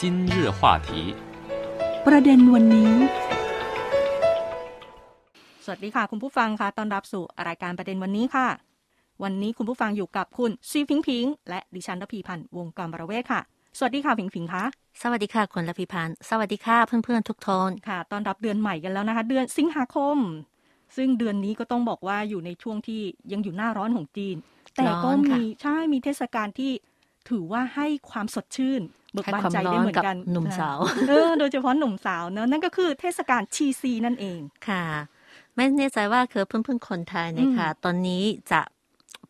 今日话题ประเด็นวันนี้ สวัสดีค่ะ คุณผู้ฟังค่ะตอนรับสู่รายการประเด็นวันนี้ค่ะ วันนี้คุณผู้ฟังอยู่กับคุณซีพิงพิง และดิฉันรพีพันธ์วงกรมปรเวศค่ะ สวัสดีค่ะพิงพิงคะสวัสดีค่ะคุณรพีพันธ์สวัสดีค่ะเพื่อนๆทุกทนค่ะตอนรับเดือนใหม่กันแล้วนะคะ เดือนสิงหาคม ซึ่งเดือนนี้ก็ต้องบอกว่าอยู่ในช่วงที่ยังอยู่หน้าร้อนของจีน แต่ก็มีใช่มีเทศกาลที่ ถือว่าให้ความสดชื่นเบิกให้บานความใจร้อได้นเหมือกับนกันหนุ่มสาวเออโดยเฉพาะหนุ่มสาวเนอะนั่นก็คือเทศกาลชีซีนั่นเองค่ะ ไม่แน่ใจว่าคือเพื่อนๆคนไทยเนี่ยค่ะ ตอนนี้จะ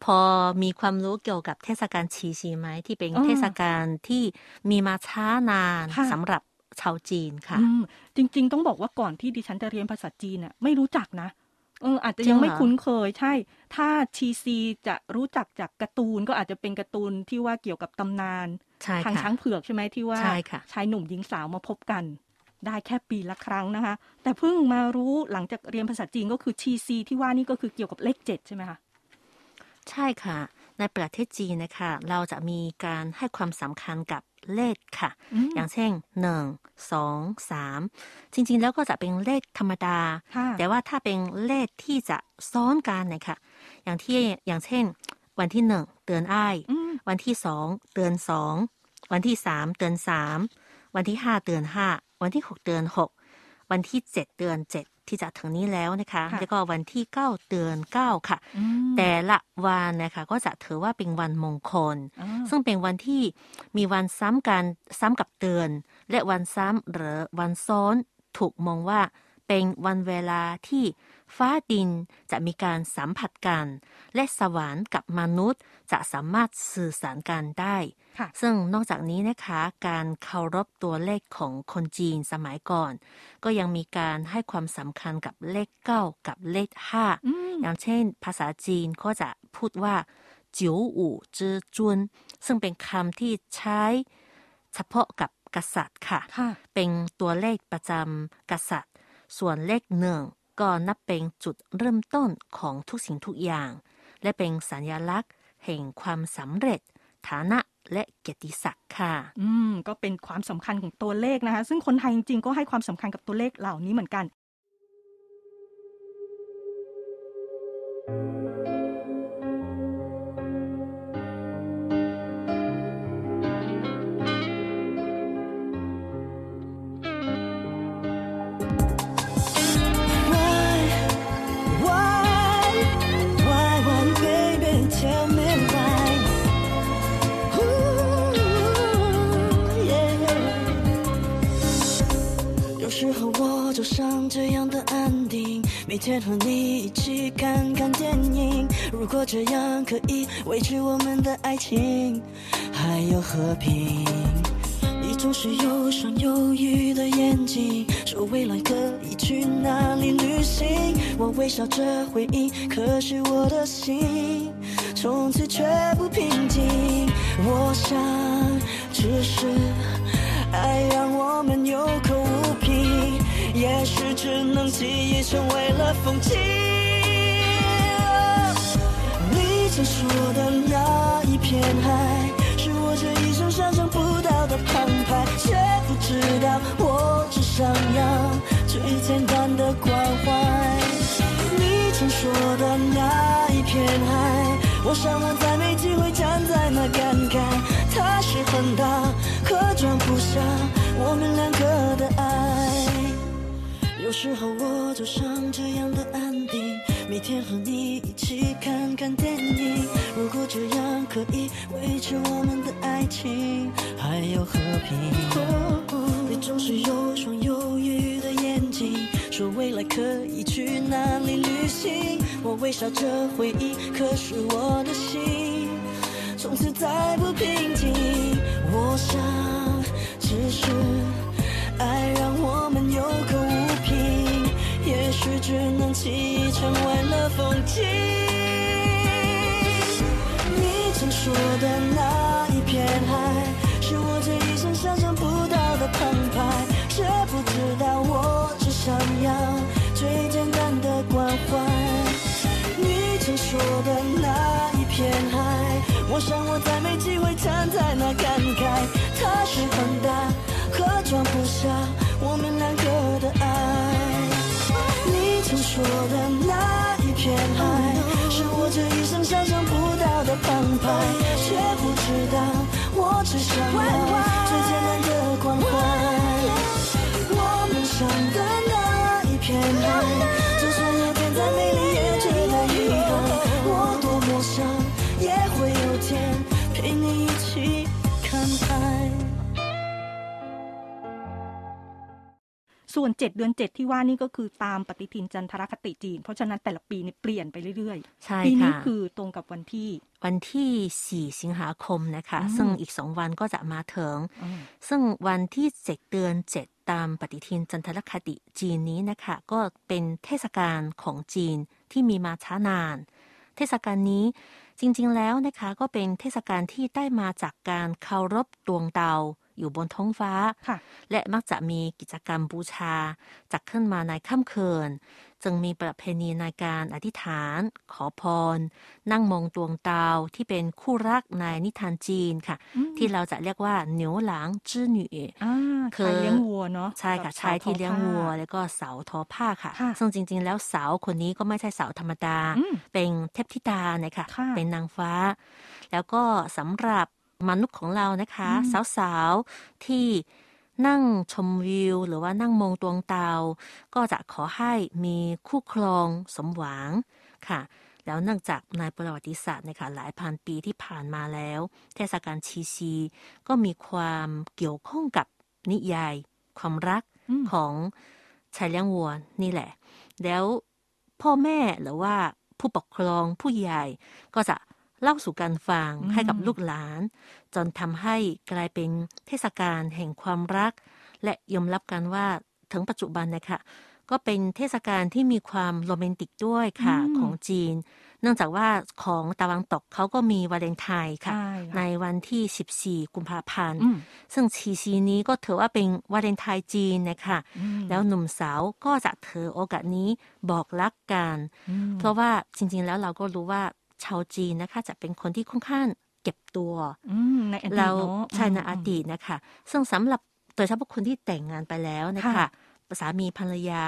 พอมีความรู้เกี่ยวกับเทศกาลชีชีไหมที่เป็นอ่าเทศกาลที่มีมาช้านานค่ะสำหรับชาวจีนค่ะอืมจริง ๆ ต้องบอกว่าก่อนที่ดิฉันจะเรียนภาษาจีนน่ะไม่รู้จักนะ เอออาจจะจริยังงเหรอไม่คุ้นเคยใช่ ถ้าชีซีจะรู้จักจากการ์ตูนก็อาจจะเป็นการ์ตูนที่ว่าเกี่ยวกับตำนานใช่ทางค่ะช้างเผือกใช่ไหมที่ว่าใช่ค่ะชายหนุ่มหญิงสาวมาพบกัน ได้แค่ปีละครั้งนะคะ แต่เพิ่งมารู้หลังจากเรียนภาษาจีนก็คือชีซีที่ว่านี่ก็คือเกี่ยวกับเลขเจ็ดใช่ไหมคะใช่ค่ะ ในประเทศจีนนะคะ เราจะมีการให้ความสำคัญกับ เลขค่ะอืมอย่างเช่นหนึ่งสองสามจริงๆ แล้วก็จะเป็นเลขธรรมดาค่ะแต่ว่าถ้าเป็นเลขที่จะซ้อนกันนะคะอย่างที่อย่างเช่น วันที่หนึ่งเดือนอ้ายอืมวันที่สองเดือนสองวันที่สามเดือนสามวันที่ห้าเดือนห้าวันที่หกเดือนหกวันที่เจ็ดเดือนเจ็ด ที่จะถึงนี้แล้วนะคะค่ะแล้วก็วันที่เก้าเดือนเก้าค่ะอืมแต่ละวันนะคะก็จะถือว่าเป็นวันมงคลอ่าซึ่งเป็นวันที่มีวันซ้ำกันซ้ำกับเดือน และวันซ้ำหรือวันซ้อนถูกมองว่า เป็นวันเวลาที่ฟ้าดินจะมีการสัมผัสกัน และสวรรค์กับมนุษย์จะสามารถสื่อสารกันได้ค่ะซึ่งนอกจากนี้นะคะ การเคารพตัวเลขของคนจีนสมัยก่อน ก็ยังมีการให้ความสำคัญกับเลขเก้ากับเลขห้าอืมอย่างเช่น ภาษาจีนก็จะพูดว่าจิ๋วอู่จื้อจวนซึ่งเป็นคำที่ใช้เฉพาะกับกษัตริย์ค่ะค่ะเป็นตัวเลขประจำกษัตริย์ ส่วนเลขหนึ่งก็นับเป็นจุดเริ่มต้นของทุกสิ่งทุกอย่าง และเป็นสัญลักษณ์ แห่งความสำเร็จ ฐานะและเกียรติศักดิ์ค่ะ อืม ก็เป็นความสำคัญของตัวเลขนะคะ ซึ่งคนไทยจริงๆ ก็ให้ความสำคัญกับตัวเลขเหล่านี้เหมือนกัน 我就想这样的安定，每天和你一起看看电影。如果这样可以维持我们的爱情，还有和平。你总是有双忧郁的眼睛，说未来可以去哪里旅行。我微笑着回应，可是我的心从此却不平静。我想，只是爱让我们有口无，也许只能记忆成为了风景。你曾说的那一片海，是我这一生想象不到的澎湃，却不知道我只想要最简单的关怀。你曾说的那一片海，我想我再没机会站在那感慨，它是很大，可装不下我们两个的爱。有时候我就想这样的安定，每天和你一起看看电影。如果这样可以维持我们的爱情，还有和平。你总是有双忧郁的眼睛，说未来可以去哪里旅行。我微笑着回应，可是我的心从此再不平静。我想，只是爱让我们有口无凭，只能记忆成为了风景。你曾说的那一片海，是我这一生想象不到的澎湃，却不知道我只想要最简单的关怀。你曾说的那一片海，我想我再没机会站在那感慨，它是放大和装不下我的那一片海，是我这一生想象不到的澎湃，却不知道我只想要最简单的关怀。我们想的那一片海， วน 7 เดือน 7 ที่ว่านี่ก็คือตามปฏิทินจันทรคติจีน เพราะฉะนั้นแต่ละปีนี่เปลี่ยนไปเรื่อยใช่ๆปีนี้ค่ะคือตรงกับวันที่วันที่ 4 สิงหาคมนะคะอืมซึ่งอีกสองวันก็จะมาถึงอืมซึ่งวันที่ 7 เดือน 7 ตามปฏิทินจันทรคติจีนนี้นะคะ ก็เป็นเทศกาลของจีนที่มีมาช้านาน เทศกาลนี้จริงๆแล้วนะคะก็เป็นเทศกาลที่ได้มาจากการเคารพดวงดาว อยู่บนท้องฟ้าค่ะและมักจะมีกิจกรรมบูชาจัดขึ้นมาในค่ำคืน จึงมีประเพณีในการอธิษฐาน ขอพร นั่งมองดวงดาวที่เป็นคู่รักในนิทานจีนค่ะอืมที่เราจะเรียกว่าเหนียวหลางจื้อหนีอ่าคือชายเลี้ยงวัวเนาะใช่ค่ะกับชายที่สทอเลี้ยงวัวผ้าแล้วก็สาวทอผ้าค่ะค่ะ ซึ่งจริง ๆ แล้วสาวคนนี้ก็ไม่ใช่สาวธรรมดาอืมเป็นเทพธิดานะคะค่ะ เป็นนางฟ้า แล้วก็สำหรับ มนุษย์ของเรานะคะอืมสาวๆ ที่นั่งชมวิว หรือว่านั่งมองดวงดาว ก็จะขอให้มีคู่ครองสมหวังค่ะ แล้วเนื่องจากในประวัติศาสตร์นะคะหลายพันปีที่ผ่านมาแล้ว เทศกาลชีซีก็มีความเกี่ยวข้องกับนิยาย ความรักอืมของชายเลี้ยงวัวนี่แหละ แล้วพ่อแม่หรือว่าผู้ปกครองผู้ใหญ่ก็จะ เล่าสู่กันฟังอืมให้กับลูกหลาน จนทำให้กลายเป็นเทศกาลแห่งความรัก และยอมรับกันว่าถึงปัจจุบันนะคะก็เป็นเทศกาลที่มีความโรแมนติกด้วยค่ะอืมของจีน เนื่องจากว่าของตะวันตกเขาก็มีวาเลนไทน์ค่ะใช่ในค่ะวันที่ 14 กุมภาพันธ์อืมซึ่งชีซีนี้ก็ถือว่าเป็นวาเลนไทน์จีนนะคะอืมแล้วหนุ่มสาวก็จะถือโอกาสนี้บอกรักกันอืมเพราะว่าจริงๆแล้วเราก็รู้ว่า ชาวจีนนะคะ จะเป็นคนที่ค่อนข้างเก็บตัวอืมในอดีตเราเนาะใช่ในมอดีตนะคะ ซึ่งสำหรับโดยเฉพาะคนที่แต่งงานไปแล้วนะคะค่ะสามีภรรยา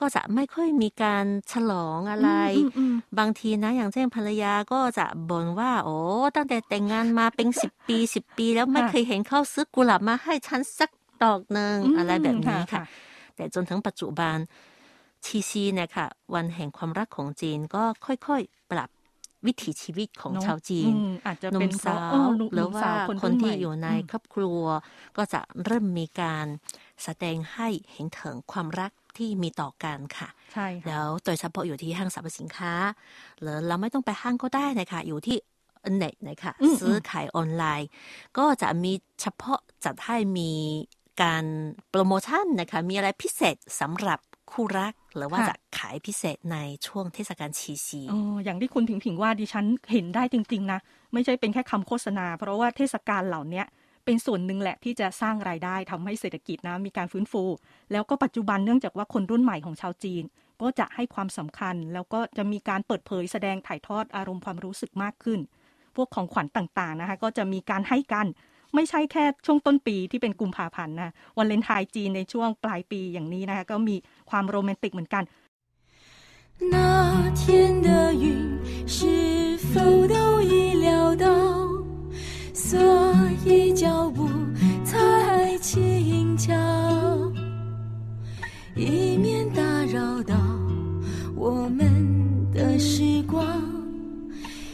ก็จะไม่ค่อยมีการฉลองอะไรอืมอืมบางทีนะ อย่างเช่นภรรยาก็จะบ่นว่า โอ้ตั้งแต่แต่งงานมาเป็นสิบปีสิบปี แล้วไม่ค่ะเคยเห็นเขาซื้อกุหลาบมาให้ฉันสักดอกหนึ่งอืมอะไรแบบนี้ค่ะค่ะ แต่จนถึงปัจจุบันชีซีเนี่ยค่ะวันแห่งความรักของจีนก็ค่อยๆ ปรับ วิถีชีวิตของเนอะชาวจีนอืมอาจจะหนุ่เป็มนเพสาราะวเออหนุ่มหรือว่าสาวคนคนรุ่นที่ใหม่อยู่ในอืมครอบครัว ก็จะเริ่มมีการแสดงให้เห็นถึงความรักที่มีต่อกันค่ะ ใช่ค่ะแล้วโดยเฉพาะอยู่ที่ห้างสรรพสินค้าหรือเราไม่ต้องไปห้างก็ได้นะคะอยู่ที่เน็ตนะคะอืมซื้อขายออนไลน์ ก็จะมีเฉพาะจัดให้มีการโปรโมชั่นนะคะมีอะไรพิเศษสำหรับ คู่รักหรือว่าค่ะจะขายพิเศษในช่วงเทศกาลชีซีอ๋ออย่างที่คุณผิงผิงว่าดิฉันเห็นได้จริง ๆ นะ ไม่ใช่เป็นแค่คำโฆษณา เพราะว่าเทศกาลเหล่าเนี้ยเป็นส่วนหนึ่งแหละที่จะสร้างรายได้ทำให้เศรษฐกิจนะมีการฟื้นฟู แล้วก็ปัจจุบันเนื่องจากว่าคนรุ่นใหม่ของชาวจีน ก็จะให้ความสำคัญ แล้วก็จะมีการเปิดเผยแสดงถ่ายทอดอารมณ์ความรู้สึกมากขึ้น พวกของขวัญต่างๆนะคะก็จะมีการให้กัน ไม่ใช่แค่ช่วงต้นปีที่เป็นกุมภาพันธ์นะวันเลนไทน์จีนในช่วงปลายปีอย่างนี้นะคะก็มีความโรแมนติกเหมือนกัน 那天的云是否都已料到？所以脚步才轻巧，以免打扰到我们的时光，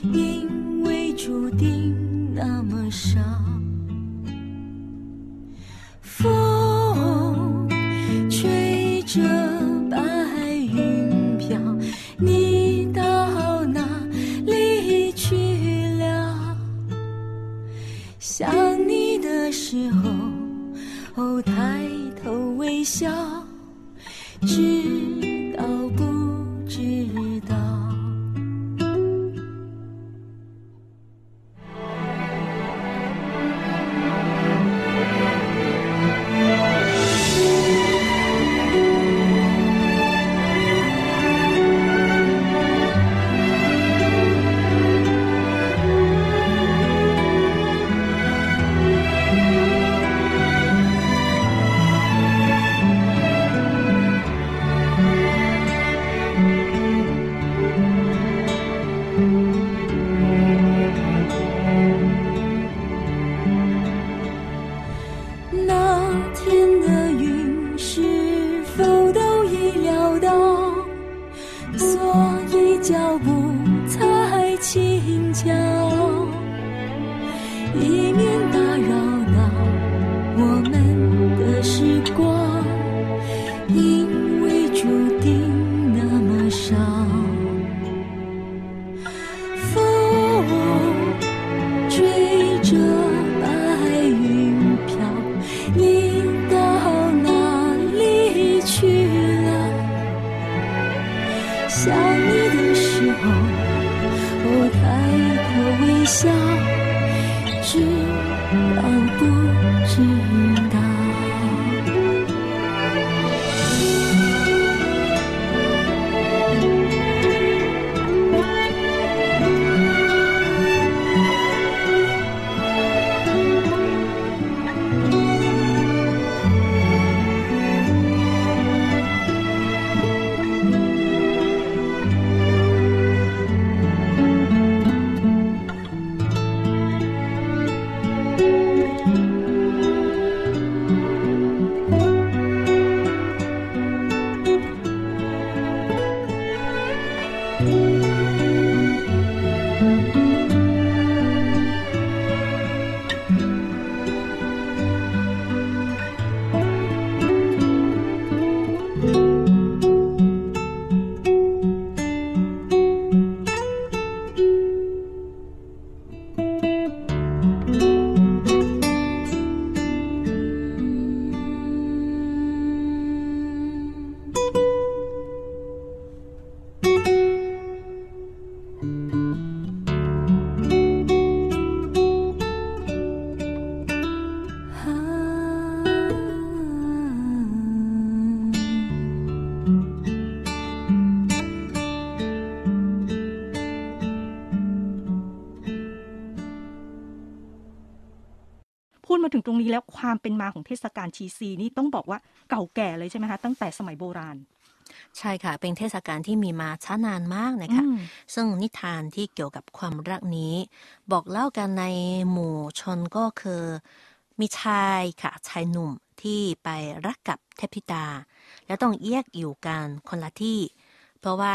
因为注定那么少。 风吹着想你的时候，我抬头微笑，知道不知道？ พูดมาถึงตรงนี้แล้วความเป็นมาของเทศกาลชีซีนี่ต้องบอกว่าเก่าแก่เลยใช่ไหมคะตั้งแต่สมัยโบราณใช่ค่ะ เป็นเทศกาลที่มีมาช้านานมากนะคะอืมซึ่งนิทานที่เกี่ยวกับความรักนี้ บอกเล่ากันในหมู่ชนก็คือ มีชายค่ะ ชายหนุ่มที่ไปรักกับเทพธิดา แล้วต้องแยกอยู่กันคนละที่ เพราะว่า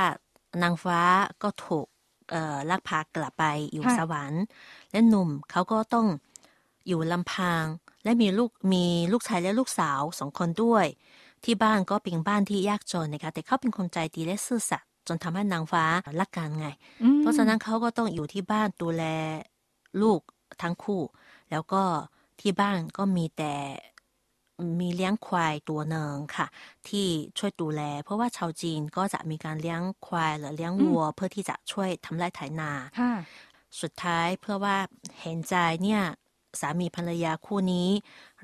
นางฟ้าก็ถูกเอ่อลักพากลับไปอยู่ค่ะสวรรค์ และหนุ่มเขาก็ต้อง อยู่ลำพัง และมีลูกมีลูกชายและลูกสาวสองคนด้วย ที่บ้านก็เป็นบ้านที่ยากจนนะคะแต่เขาเป็นคนใจดีและซื่อสัตย์จนทำให้นางฟ้ารักกันไงอืมเพราะฉะนั้นเขาก็ต้องอยู่ที่บ้านดูแลลูกทั้งคู่ แล้วก็ที่บ้านก็มีแต่มีเลี้ยงควายตัวหนึ่งค่ะ ที่ช่วยดูแล เพราะว่าชาวจีนก็จะมีการเลี้ยงควายหรือเลี้ยงวัว เพื่อที่จะช่วยทำไร่ไถนาค่ะสุดท้ายเพื่อว่าเห็นใจเนี่ย สามีภรรยาคู่นี้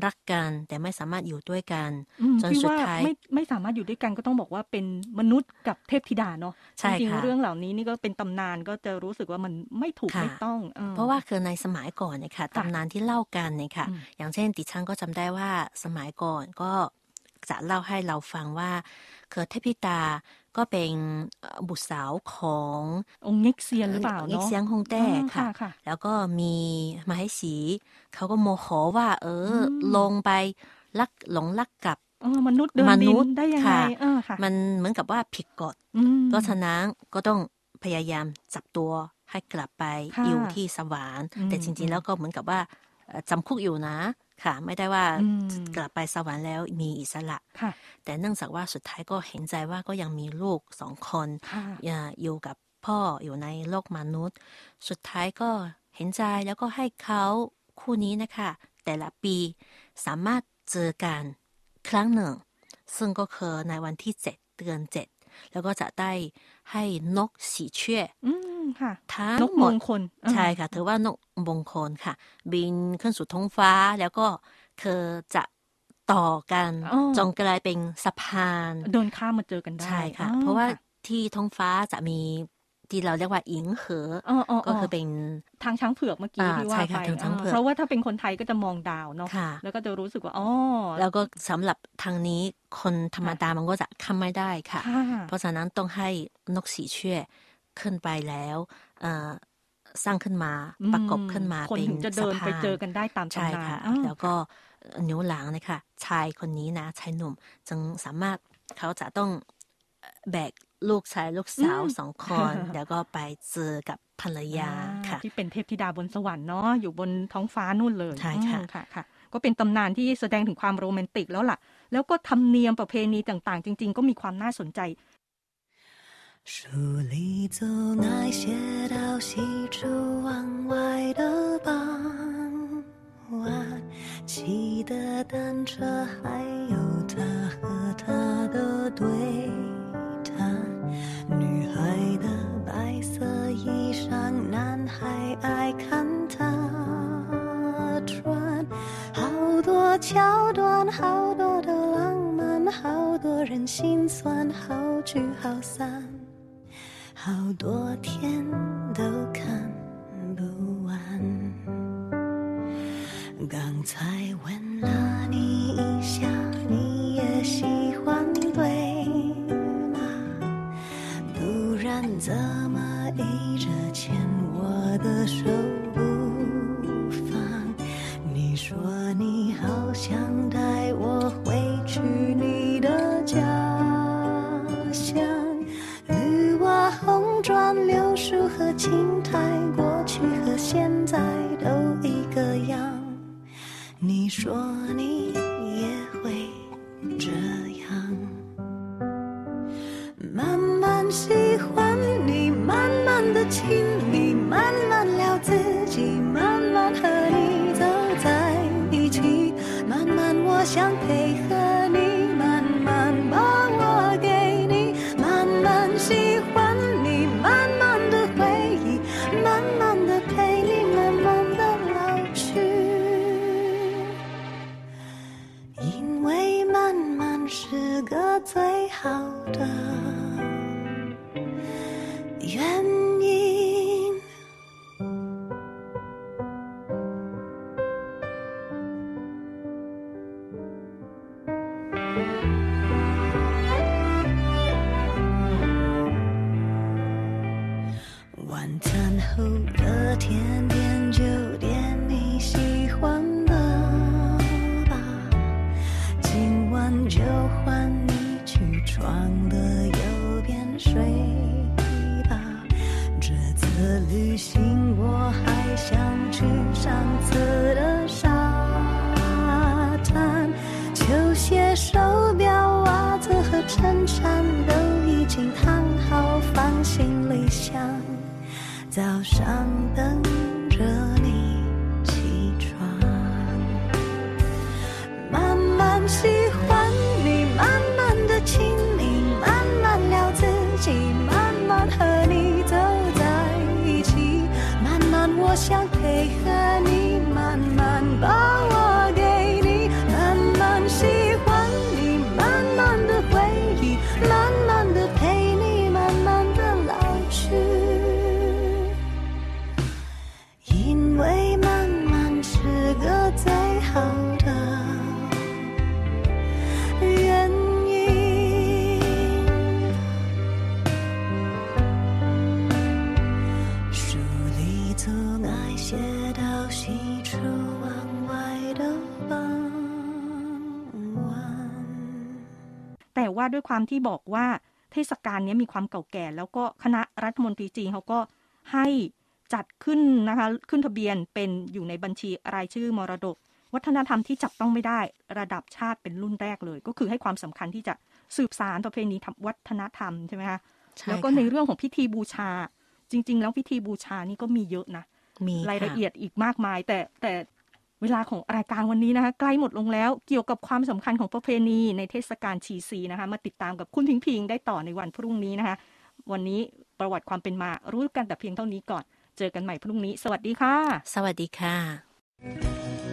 รักกันแต่ไม่สามารถอยู่ด้วยกันอืมจนที่สุดว่าท้ายไม่ไม่สามารถอยู่ด้วยกันก็ต้องบอกว่าเป็นมนุษย์กับเทพธิดาเนาะใช่จริงค่ะๆเรื่องเหล่านี้นี่ก็เป็นตำนานก็จะรู้สึกว่ามันไม่ถูกค่ะไม่ต้องออเพราะว่าคือในสมัยก่อนเนี่ยค่ะตำนานที่เล่ากันเนี่ยค่ะอืมอย่างเช่นดิฉันก็จำได้ว่าสมัยก่อนก็จะเล่าให้เราฟังว่าคือเทพธิดา ก็เป็นเอ่อบุตรสาวขององค์เง็กเซียนหรือเปล่าเง็กเนาะเซียงฮงแต้อ๋อค่ะค่ะ แล้วก็มีมาให้สีเขาก็โมโหว่า เอออมลงไปลักหลงลักกับเออมนุษย์เดินมดินุนษย์ได้ยังไงค่ะเออค่ะมันเหมือนกับว่าผิดกฎอืมเพราะฉะนั้นก็ต้องพยายามจับตัวให้กลับไปค่ะอยู่ที่สวรรค์อืมแต่จริงๆแล้วก็เหมือนกับว่าเอ่อจำคุกอยู่นะ ค่ะ ไม่ได้ว่าอืมกลับไปสวรรค์แล้วมีอิสระค่ะ แต่เนื่องจากว่าสุดท้ายก็เห็นใจว่าก็ยังมีลูกสองคนค่ะอย่าอยู่กับพ่ออยู่ในโลกมนุษย์ สุดท้ายก็เห็นใจแล้วก็ให้เขาคู่นี้นะคะ แต่ละปีสามารถเจอกันครั้งหนึ่ง ซึ่งก็คือในวันที่เจ็ดเดือนเจ็ดแล้วก็จะได้ ให้นกสีเชื่ออืมค่ะทั้งนกหมมดงคลเออใช่ค่ะถือว่านกมงคลค่ะ บินขึ้นสู่ท้องฟ้าแล้วก็คือจะต่อกันอ๋อจนกลายเป็นสะพานเดินข้ามมาเจอกันได้ ใช่ค่ะอ๋อเพราะว่าค่ที่ท้องฟ้าจะมี ที่เราเรียกว่าอิงเหออ๋ออ๋อก็คือเป็นทางช้างเผือกเมื่อกี้อ่าที่ว่าใช่ไปค่ะทางช้างเผือกเพราะว่าถ้าเป็นคนไทยก็จะมองดาวเนาะค่ะแล้วก็จะรู้สึกว่าอ๋อแล้วก็สำหรับทางนี้คนธรรมดามันก็จะข้ามไม่ได้ค่ะค่ะ เพราะฉะนั้นต้องให้นกสีเชื่อขึ้นไปแล้วเอ่อสร้างขึ้นมาประกบขึ้นมาคนเป็นถึงจะเดินสพาไปเจอกันได้ตามใช่ตำนานค่ะอ้าวแล้วก็นิ้วหลังนะคะชายคนนี้นะชายหนุ่มจึงสามารถเขาจะต้องแบก ลูกชายลูกสาว อืม สองคน แล้วก็ไปเจอกับภรรยาค่ะ ที่เป็นเทพธิดาบนสวรรค์เนาะอยู่บนท้องฟ้านู่นเลย ใช่ค่ะ อืมค่ะค่ะ ก็เป็นตำนานที่แสดงถึงความโรแมนติกแล้วล่ะ แล้วก็ธรรมเนียมประเพณีต่างๆ จริง ๆ ก็มีความน่าสนใจ 书里总爱写到西出望外的傍晚，骑的单车，还有 衣裳，男孩爱看她穿。好多桥段，好多的浪漫，好多人心酸，好聚好散。好多天都看不完。刚才吻了你一下，次旅行我还想去上次的沙滩，球鞋、手表、袜子和衬衫都已经烫好，放行李箱。早上等 ด้วยความที่บอกว่าเทศกาลเนี้ยมีความเก่าแก่ แล้วก็คณะรัฐมนตรีจีนเขาก็ให้จัดขึ้นนะคะขึ้นทะเบียนเป็นอยู่ในบัญชีรายชื่อมรดก วัฒนธรรมที่จับต้องไม่ได้ระดับชาติเป็นรุ่นแรกเลย ก็คือให้ความสำคัญที่จะสืบสารประเพณีวัฒนธรรมใช่ไหมคะใช่แล้วก็ค่ะในเรื่องของพิธีบูชา จริง ๆ แล้วพิธีบูชานี่ก็มีเยอะนะมีรายละค่เอียดอีกมากมาย แต่แต่ เวลาของรายการวันนี้นะคะใกล้หมดลงแล้วเกี่ยวกับความสำคัญของประเพณีในเทศกาลชีซีนะคะ มาติดตามกับคุณพิงพิงได้ต่อในวันพรุ่งนี้นะคะ วันนี้ประวัติความเป็นมารู้กันแต่เพียงเท่านี้ก่อน เจอกันใหม่พรุ่งนี้ สวัสดีค่ะ สวัสดีค่ะ